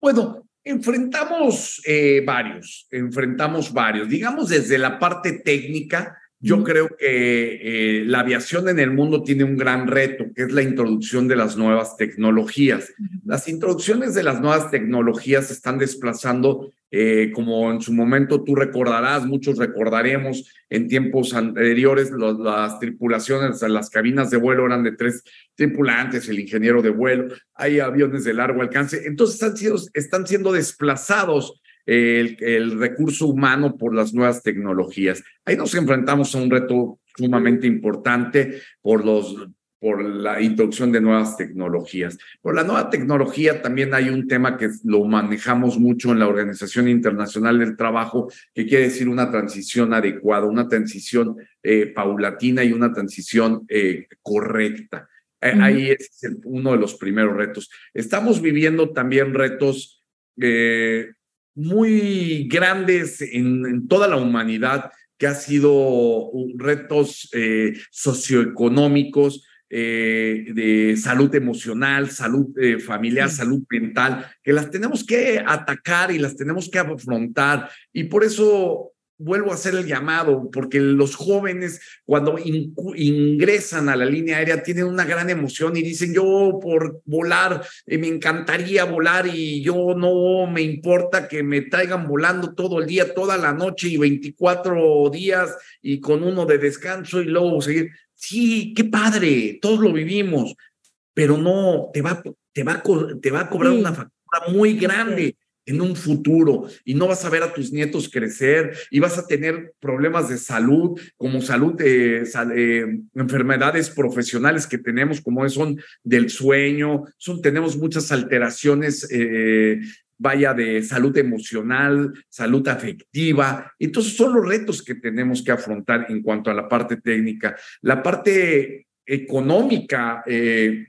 Bueno, Enfrentamos eh, varios, enfrentamos varios. Digamos desde la parte técnica, yo creo que eh, la aviación en el mundo tiene un gran reto, que es la introducción de las nuevas tecnologías. Las introducciones de las nuevas tecnologías están desplazando eh, como en su momento tú recordarás, muchos recordaremos, en tiempos anteriores las tripulaciones, las cabinas de vuelo eran de tres tripulantes, el ingeniero de vuelo, hay aviones de largo alcance, entonces están siendo, están siendo desplazados el, el recurso humano por las nuevas tecnologías. Ahí nos enfrentamos a un reto sumamente importante por los por la introducción de nuevas tecnologías. Por la nueva tecnología también hay un tema que lo manejamos mucho en la Organización Internacional del Trabajo, que quiere decir una transición adecuada, una transición eh, paulatina y una transición eh, correcta. Eh, ahí es uno de los primeros retos. Estamos viviendo también retos muy grandes en, toda la humanidad que ha sido retos socioeconómicos, eh, de salud emocional, salud eh, familiar, salud mental, que las tenemos que atacar y las tenemos que afrontar. Y por eso vuelvo a hacer el llamado, porque los jóvenes cuando ingresan a la línea aérea tienen una gran emoción y dicen, yo por volar, eh, me encantaría volar y yo no me importa que me traigan volando todo el día, toda la noche y 24 días y con uno de descanso y luego seguir sí, qué padre, todos lo vivimos, pero no, te va, te va, te va a cobrar una factura muy grande en un futuro y no vas a ver a tus nietos crecer y vas a tener problemas de salud, como salud, eh, enfermedades profesionales que tenemos, como son del sueño, son, tenemos muchas alteraciones eh, vaya de salud emocional, salud afectiva. Entonces son los retos que tenemos que afrontar en cuanto a la parte técnica. La parte económica, eh,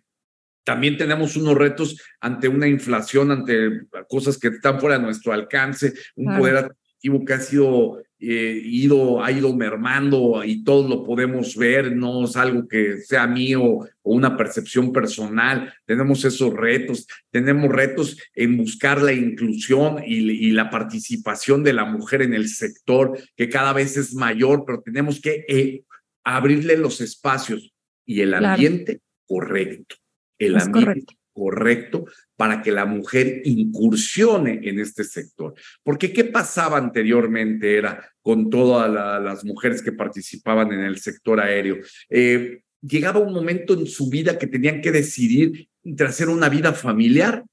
también tenemos unos retos ante una inflación, ante cosas que están fuera de nuestro alcance, un poder adquisitivo que ha sido eh, ido, ha ido mermando y todos lo podemos ver, no es algo que sea mío o una percepción personal, tenemos esos retos, tenemos retos en buscar la inclusión y, la participación de la mujer en el sector, que cada vez es mayor, pero tenemos que eh, abrirle los espacios y el ambiente correcto, el ambiente correcto para que la mujer incursione en este sector. Porque ¿qué pasaba anteriormente? Era con todas las mujeres que participaban en el sector aéreo. Eh, llegaba un momento en su vida que tenían que decidir entre hacer una vida familiar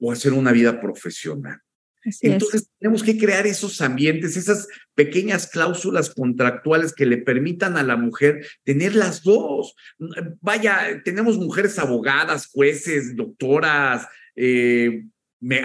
o hacer una vida profesional. Entonces tenemos que crear esos ambientes, esas pequeñas cláusulas contractuales que le permitan a la mujer tener las dos. Vaya, tenemos mujeres abogadas, jueces, doctoras, eh,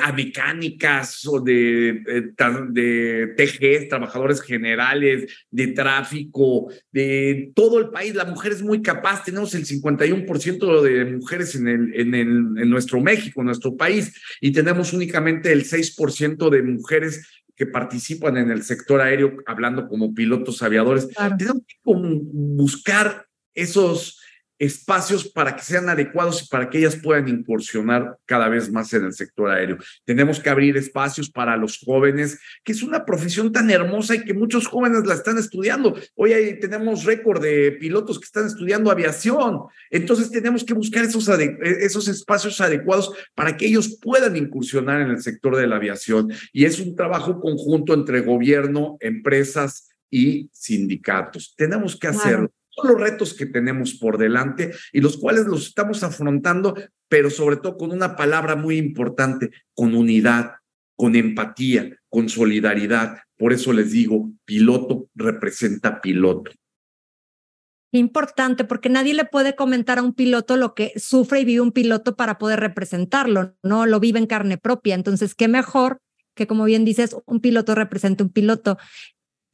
a mecánicas o de, eh, de, TGs, trabajadores generales, de tráfico, de todo el país. La mujer es muy capaz, tenemos el 51% de mujeres en, el, en, el, en nuestro México, en nuestro país, y tenemos únicamente el 6% de mujeres que participan en el sector aéreo, hablando como pilotos aviadores, tenemos que buscar esos espacios para que sean adecuados y para que ellas puedan incursionar cada vez más en el sector aéreo. Tenemos que abrir espacios para los jóvenes, que es una profesión tan hermosa y que muchos jóvenes la están estudiando. Hoy tenemos récord de pilotos que están estudiando aviación. Entonces tenemos que buscar esos, esos espacios adecuados para que ellos puedan incursionar en el sector de la aviación. Y es un trabajo conjunto entre gobierno, empresas y sindicatos. Tenemos que hacerlo son los retos que tenemos por delante y los cuales los estamos afrontando, pero sobre todo con una palabra muy importante, con unidad, con empatía, con solidaridad. Por eso les digo, piloto representa piloto. Importante, porque nadie le puede comentar a un piloto lo que sufre y vive un piloto para poder representarlo, ¿no? Lo vive en carne propia. Entonces, qué mejor que, como bien dices, un piloto represente un piloto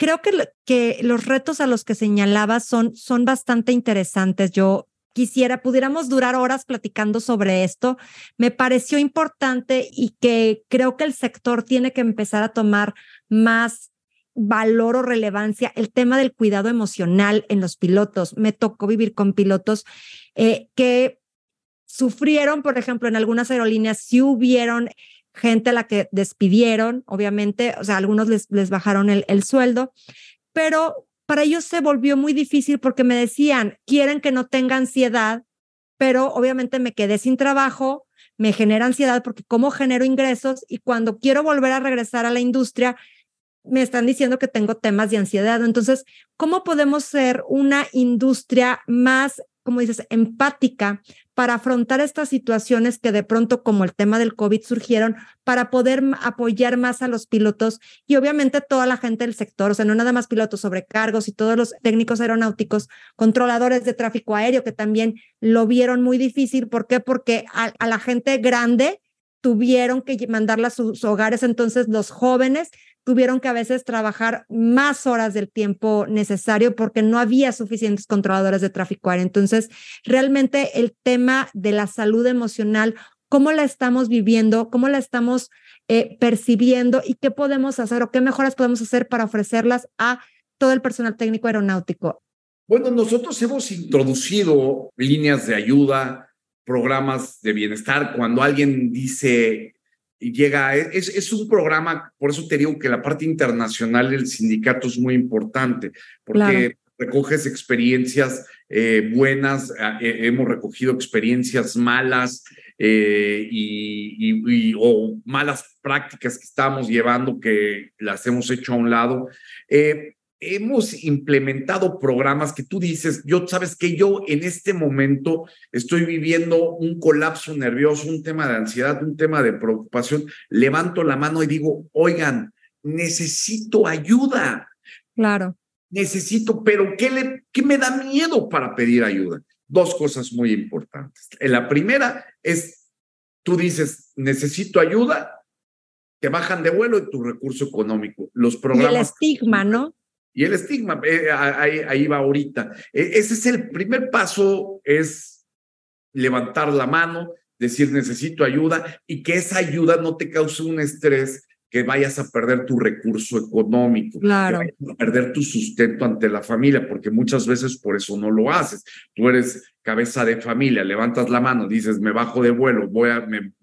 creo que, los retos a los que señalabas son, son bastante interesantes. Yo quisiera, pudiéramos durar horas platicando sobre esto. Me pareció importante y que creo que el sector tiene que empezar a tomar más valor o relevancia el tema del cuidado emocional en los pilotos. Me tocó vivir con pilotos eh, que sufrieron, por ejemplo, en algunas aerolíneas, si hubieron gente a la que despidieron, obviamente, o sea, algunos les, les bajaron el, el sueldo, pero para ellos se volvió muy difícil porque me decían, quieren que no tenga ansiedad, pero obviamente me quedé sin trabajo, me genera ansiedad porque cómo genero ingresos y cuando quiero volver a regresar a la industria, me están diciendo que tengo temas de ansiedad. Entonces, ¿cómo podemos ser una industria más como dices, empática para afrontar estas situaciones que de pronto, como el tema del COVID, surgieron para poder apoyar más a los pilotos y obviamente toda la gente del sector, o sea, no nada más pilotos sobrecargos y todos los técnicos aeronáuticos, controladores de tráfico aéreo que también lo vieron muy difícil. ¿Por qué? Porque a, a la gente grande tuvieron que mandarla a sus hogares, entonces los jóvenes tuvieron que a veces trabajar más horas del tiempo necesario porque no había suficientes controladores de tráfico aéreo. Entonces, realmente el tema de la salud emocional, cómo la estamos viviendo, cómo la estamos eh, percibiendo y qué podemos hacer o qué mejoras podemos hacer para ofrecerlas a todo el personal técnico aeronáutico. Bueno, nosotros hemos introducido líneas de ayuda, programas de bienestar. Cuando alguien dice, llega, es, es, un programa, por eso te digo que la parte internacional del sindicato es muy importante, porque recoges experiencias eh, buenas, eh, hemos recogido experiencias malas eh, y, o malas prácticas que estamos llevando que las hemos hecho a un lado hemos implementado programas que tú dices, yo sabes que yo en este momento estoy viviendo un colapso nervioso, un tema de ansiedad, un tema de preocupación, levanto la mano y digo, oigan, necesito ayuda. Claro. Necesito, pero ¿qué, le, qué me da miedo para pedir ayuda? Dos cosas muy importantes. La primera es, tú dices, necesito ayuda, te bajan de vuelo y tu recurso económico. Los programas. Y el estigma, ¿no? Y el estigma, eh, ahí, ahí, va ahorita. E, ese es el primer paso, es levantar la mano, decir necesito ayuda y que esa ayuda no te cause un estrés que vayas a perder tu recurso económico, claro. que vayas a perder tu sustento ante la familia, porque muchas veces por eso no lo haces. Tú eres cabeza de familia, levantas la mano, dices, me bajo de vuelo, voy a, me,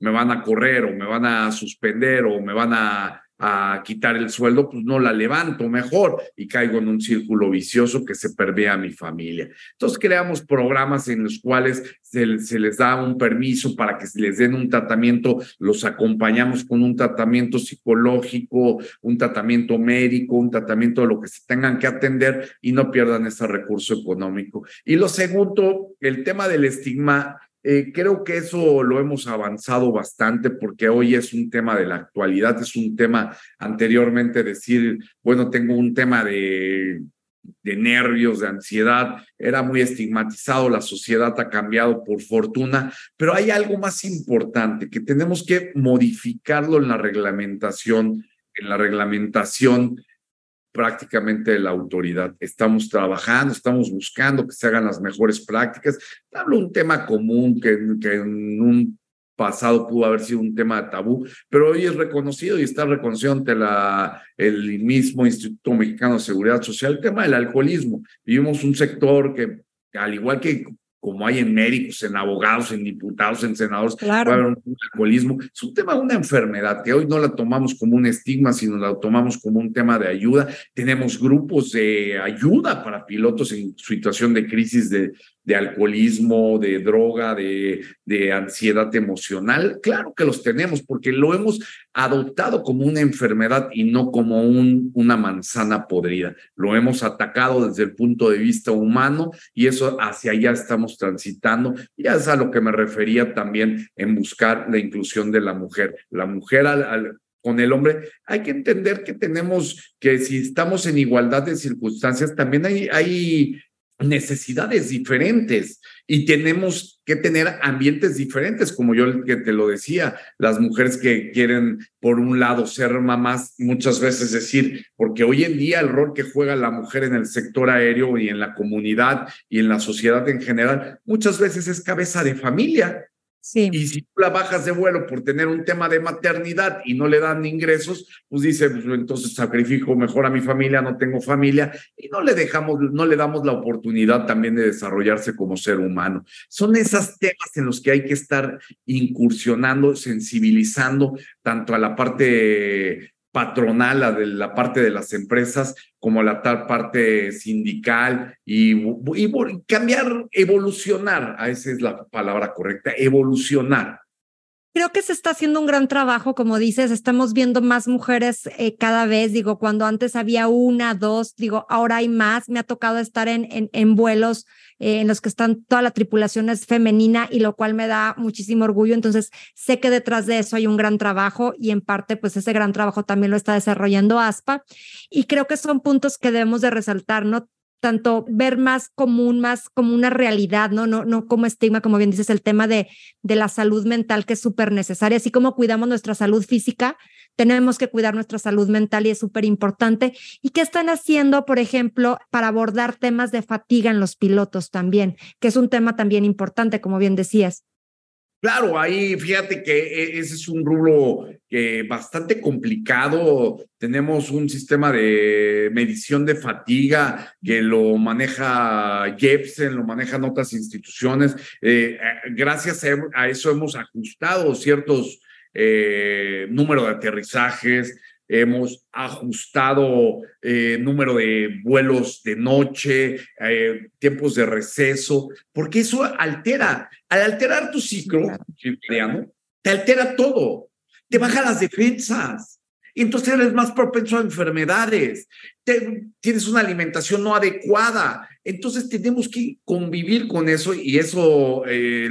me van a correr o me van a suspender o me van a a quitar el sueldo, pues no la levanto mejor y caigo en un círculo vicioso que se pervea a mi familia. Entonces creamos programas en los cuales se, se, les da un permiso para que se les den un tratamiento, los acompañamos con un tratamiento psicológico, un tratamiento médico, un tratamiento de lo que se tengan que atender y no pierdan ese recurso económico. Y lo segundo, el tema del estigma eh, creo que eso lo hemos avanzado bastante porque hoy es un tema de la actualidad, es un tema anteriormente decir, bueno, tengo un tema de, de nervios, de ansiedad, era muy estigmatizado, la sociedad ha cambiado por fortuna, pero hay algo más importante que tenemos que modificarlo en la reglamentación, en la reglamentación prácticamente la autoridad. Estamos trabajando, estamos buscando que se hagan las mejores prácticas. Hablo un tema común que, en un pasado pudo haber sido un tema tabú, pero hoy es reconocido y está reconocido ante la, el mismo Instituto Mexicano de Seguridad Social el tema del alcoholismo. Vivimos un sector que, al igual que como hay en médicos, en abogados, en diputados, en senadores, claro. un alcoholismo. Es un tema de una enfermedad que hoy no la tomamos como un estigma, sino la tomamos como un tema de ayuda. Tenemos grupos de ayuda para pilotos en situación de crisis de, de alcoholismo, de droga, de, de ansiedad emocional. Claro que los tenemos porque lo hemos adoptado como una enfermedad y no como un, una manzana podrida. Lo hemos atacado desde el punto de vista humano y eso hacia allá estamos transitando. Y es a lo que me refería también en buscar la inclusión de la mujer. La mujer con el hombre, hay que entender que tenemos que si estamos en igualdad de circunstancias, también hay, hay necesidades diferentes y tenemos que tener ambientes diferentes, como yo que te lo decía, las mujeres que quieren, por un lado, ser mamás, muchas veces decir, porque hoy en día el rol que juega la mujer en el sector aéreo y en la comunidad y en la sociedad en general, muchas veces es cabeza de familia y si tú la bajas de vuelo por tener un tema de maternidad y no le dan ingresos, pues dice, pues entonces sacrifico mejor a mi familia, no tengo familia y no le dejamos, no le damos la oportunidad también de desarrollarse como ser humano. Son esos temas en los que hay que estar incursionando, sensibilizando tanto a la parte patronal, la de la parte de las empresas, como la tal parte sindical y, y, cambiar, evolucionar, esa es la palabra correcta, evolucionar. Creo que se está haciendo un gran trabajo, como dices, estamos viendo más mujeres eh, cada vez, digo, cuando antes había una, dos, digo, ahora hay más, me ha tocado estar en, en, vuelos eh, en los que están toda la tripulación es femenina y lo cual me da muchísimo orgullo, entonces sé que detrás de eso hay un gran trabajo y en parte pues ese gran trabajo también lo está desarrollando ASPA y creo que son puntos que debemos de resaltar, ¿no? Tanto ver más común, más como una realidad, ¿no? No, no como estigma, como bien dices, el tema de, de la salud mental que es súper necesaria, así como cuidamos nuestra salud física, tenemos que cuidar nuestra salud mental y es súper importante. ¿Y qué están haciendo, por ejemplo, para abordar temas de fatiga en los pilotos también, que es un tema también importante, como bien decías? Claro, ahí fíjate que e, ese es un rubro bastante complicado. Tenemos un sistema de medición de fatiga que lo maneja Jepsen, lo manejan otras instituciones. Eh, eh, gracias a, eso hemos ajustado ciertos eh, número de aterrizajes, hemos ajustado eh, número de vuelos de noche, eh, tiempos de receso, porque eso altera. Al alterar tu ciclo te altera todo, te baja las defensas. Entonces eres más propenso a enfermedades, tienes una alimentación no adecuada. Entonces tenemos que convivir con eso y eso eh,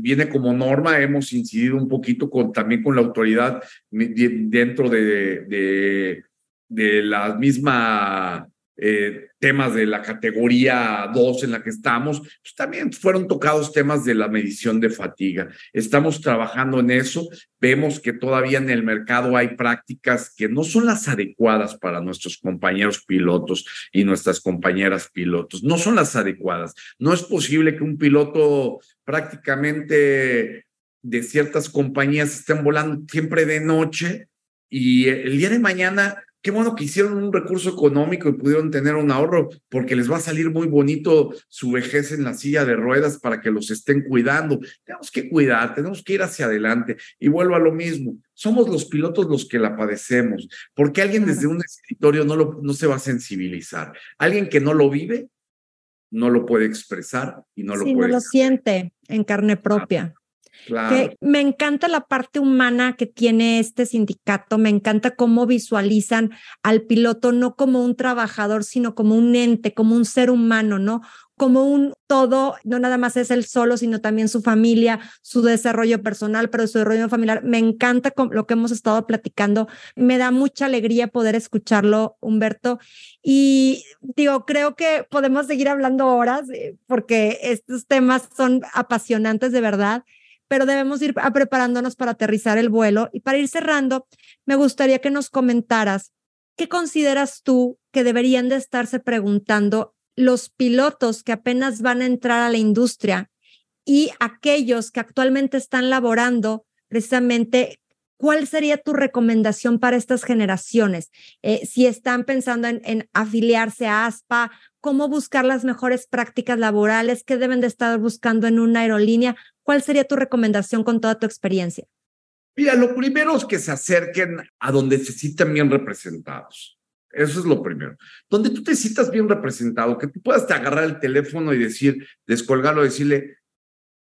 viene como norma. Hemos incidido un poquito también con la autoridad dentro de, de, de la misma eh, temas de la categoría 2 en la que estamos, pues también fueron tocados temas de la medición de fatiga. Estamos trabajando en eso. Vemos que todavía en el mercado hay prácticas que no son las adecuadas para nuestros compañeros pilotos y nuestras compañeras pilotos. No son las adecuadas. No es posible que un piloto prácticamente de ciertas compañías estén volando siempre de noche y el día de mañana qué bueno que hicieron un recurso económico y pudieron tener un ahorro, porque les va a salir muy bonito su vejez en la silla de ruedas para que los estén cuidando. Tenemos que cuidar, tenemos que ir hacia adelante. Y vuelvo a lo mismo, somos los pilotos los que la padecemos, porque alguien desde un escritorio no, lo, no se va a sensibilizar. Alguien que no lo vive, no lo puede expresar y no lo puede. no lo siente en carne propia. Que me encanta la parte humana que tiene este sindicato, me encanta cómo visualizan al piloto no como un trabajador, sino como un ente, como un ser humano, ¿no? Como un todo, no nada más es el solo, sino también su familia, su desarrollo personal, pero su desarrollo familiar. Me encanta lo que hemos estado platicando. Me da mucha alegría poder escucharlo, Humberto. Y digo, creo que podemos seguir hablando horas eh, porque estos temas son apasionantes de verdad pero debemos ir preparándonos para aterrizar el vuelo. Y para ir cerrando, me gustaría que nos comentaras qué consideras tú que deberían de estarse preguntando los pilotos que apenas van a entrar a la industria y aquellos que actualmente están laborando precisamente ¿cuál sería tu recomendación para estas generaciones? Eh, si están pensando en, afiliarse a ASPA, ¿cómo buscar las mejores prácticas laborales? ¿Qué deben de estar buscando en una aerolínea? ¿Cuál sería tu recomendación con toda tu experiencia? Mira, lo primero es que se acerquen a donde se sientan bien representados. Eso es lo primero. Donde tú te sientas bien representado, que tú puedas te agarrar el teléfono y decir, descolgarlo, decirle,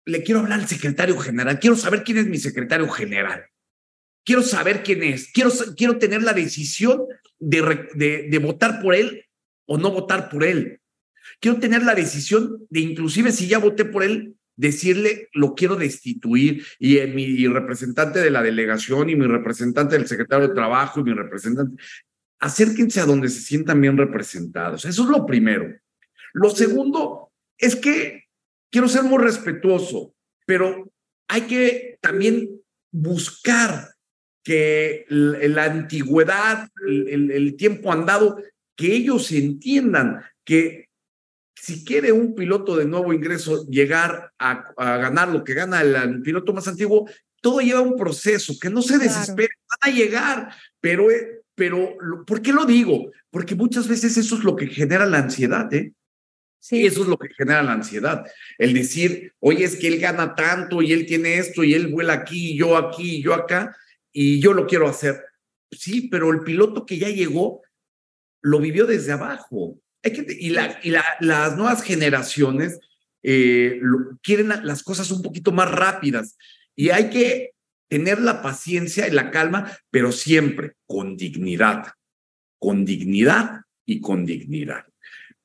le quiero hablar al secretario general, quiero saber quién es mi secretario general quiero saber quién es, quiero, quiero tener la decisión de, de, de votar por él o no votar por él. Quiero tener la decisión de, inclusive si ya voté por él, decirle lo quiero destituir y mi representante de la delegación y mi representante del secretario de trabajo y mi representante, acérquense a donde se sientan bien representados. Eso es lo primero. Lo segundo es que quiero ser muy respetuoso, pero hay que también buscar que la antigüedad, el, tiempo andado, que ellos entiendan que si quiere un piloto de nuevo ingreso llegar a, ganar lo que gana el, piloto más antiguo, todo lleva un proceso, que no se desespere, van a llegar, pero, eh, pero ¿por qué lo digo? Porque muchas veces eso es lo que genera la ansiedad, ¿eh? Sí. Eso es lo que genera la ansiedad. El decir, oye, es que él gana tanto y él tiene esto y él vuela aquí y yo aquí y yo acá y yo lo quiero hacer. Sí, pero el piloto que ya llegó lo vivió desde abajo. Hay que, y la, y las nuevas generaciones eh, quieren las cosas un poquito más rápidas y hay que tener la paciencia y la calma, pero siempre con dignidad, con dignidad y con dignidad.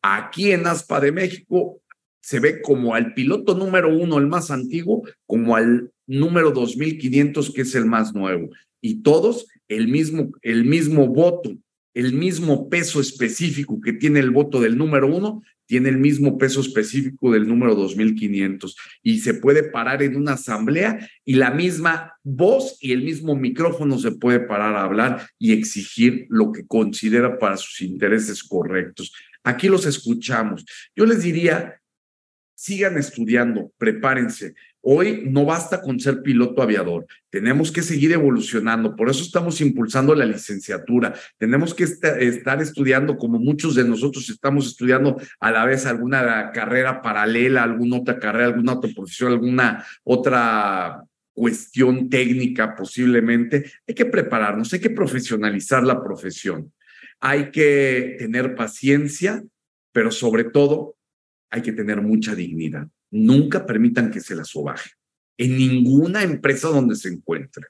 Aquí en ASPA de México se ve como al piloto número uno, el más antiguo, como al número 2500, que es el más nuevo. Y todos el mismo, el mismo voto, el mismo peso específico que tiene el voto del número uno, tiene el mismo peso específico del número 2500 y se puede parar en una asamblea y la misma voz y el mismo micrófono se puede parar a hablar y exigir lo que considera para sus intereses correctos. Aquí los escuchamos. Yo les diría, sigan estudiando, prepárense. Hoy no basta con ser piloto aviador, tenemos que seguir evolucionando, por eso estamos impulsando la licenciatura, tenemos que estar estudiando como muchos de nosotros estamos estudiando a la vez alguna carrera paralela, alguna otra carrera, alguna otra profesión, alguna otra cuestión técnica posiblemente. Hay que prepararnos, hay que profesionalizar la profesión, hay que tener paciencia, pero sobre todo hay que tener mucha dignidad nunca permitan que se la sobaje en ninguna empresa donde se encuentre.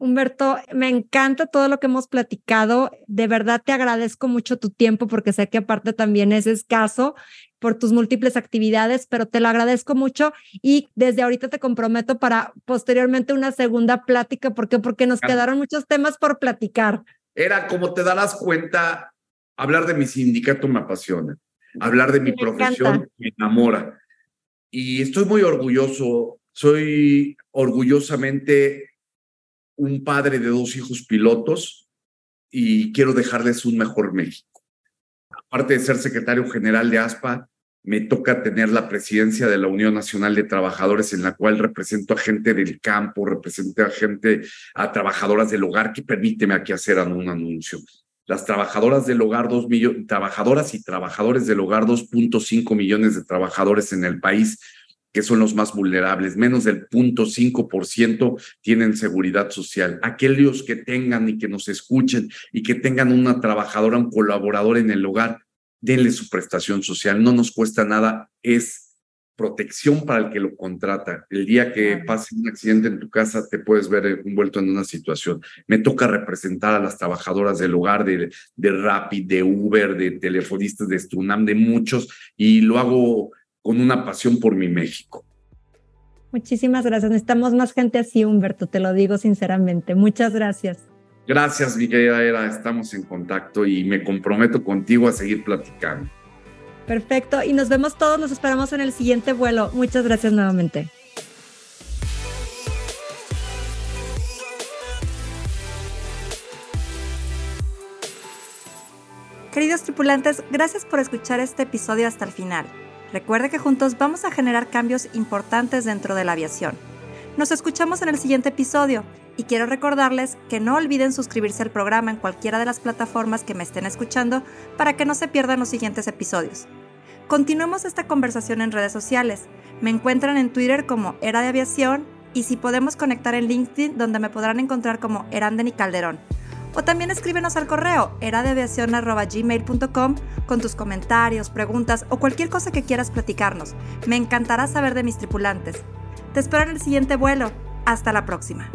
Humberto, me encanta todo lo que hemos platicado. De verdad te agradezco mucho tu tiempo porque sé que aparte también es escaso por tus múltiples actividades, pero te lo agradezco mucho y desde ahorita te comprometo para posteriormente una segunda plática. ¿Por qué? Porque nos quedaron muchos temas por platicar. Era como te darás cuenta, hablar de mi sindicato me apasiona, hablar de mi profesión me enamora y estoy muy orgulloso, soy orgullosamente un padre de dos hijos pilotos y quiero dejarles un mejor México. Aparte de ser secretario general de ASPA, me toca tener la presidencia de la Unión Nacional de Trabajadores, en la cual represento a gente del campo, represento a gente, a trabajadoras del hogar, que permíteme aquí hacer un anuncio. Las trabajadoras del hogar, dos millones, trabajadoras y trabajadores del hogar, 2.5 millones de trabajadores en el país, que son los más vulnerables. Menos del 0.5% tienen seguridad social. Aquellos que tengan y que nos escuchen y que tengan una trabajadora, un colaborador en el hogar, denle su prestación social. No nos cuesta nada, es protección para el que lo contrata. El día que pase un accidente en tu casa, te puedes ver envuelto en una situación. Me toca representar a las trabajadoras del hogar, de, de Rapid, de Uber, de telefonistas, de Stunam, de muchos, y lo hago con una pasión por mi México. Muchísimas gracias. Necesitamos más gente así, Humberto, te lo digo sinceramente. Muchas gracias. Gracias, mi querida Era. Estamos en contacto y me comprometo contigo a seguir platicando. Perfecto. Y nos vemos todos, nos esperamos en el siguiente vuelo. Muchas gracias nuevamente. Queridos tripulantes, gracias por escuchar este episodio hasta el final. Recuerde que juntos vamos a generar cambios importantes dentro de la aviación. Nos escuchamos en el siguiente episodio y quiero recordarles que no olviden suscribirse al programa en cualquiera de las plataformas que me estén escuchando para que no se pierdan los siguientes episodios. Continuemos esta conversación en redes sociales. Me encuentran en Twitter como Era de Aviación y si podemos conectar en LinkedIn donde me podrán encontrar como Eranden y Calderón. O también escríbenos al correo eradeaviacion.gmail.com con tus comentarios, preguntas o cualquier cosa que quieras platicarnos. Me encantará saber de mis tripulantes. Te espero en el siguiente vuelo. Hasta la próxima.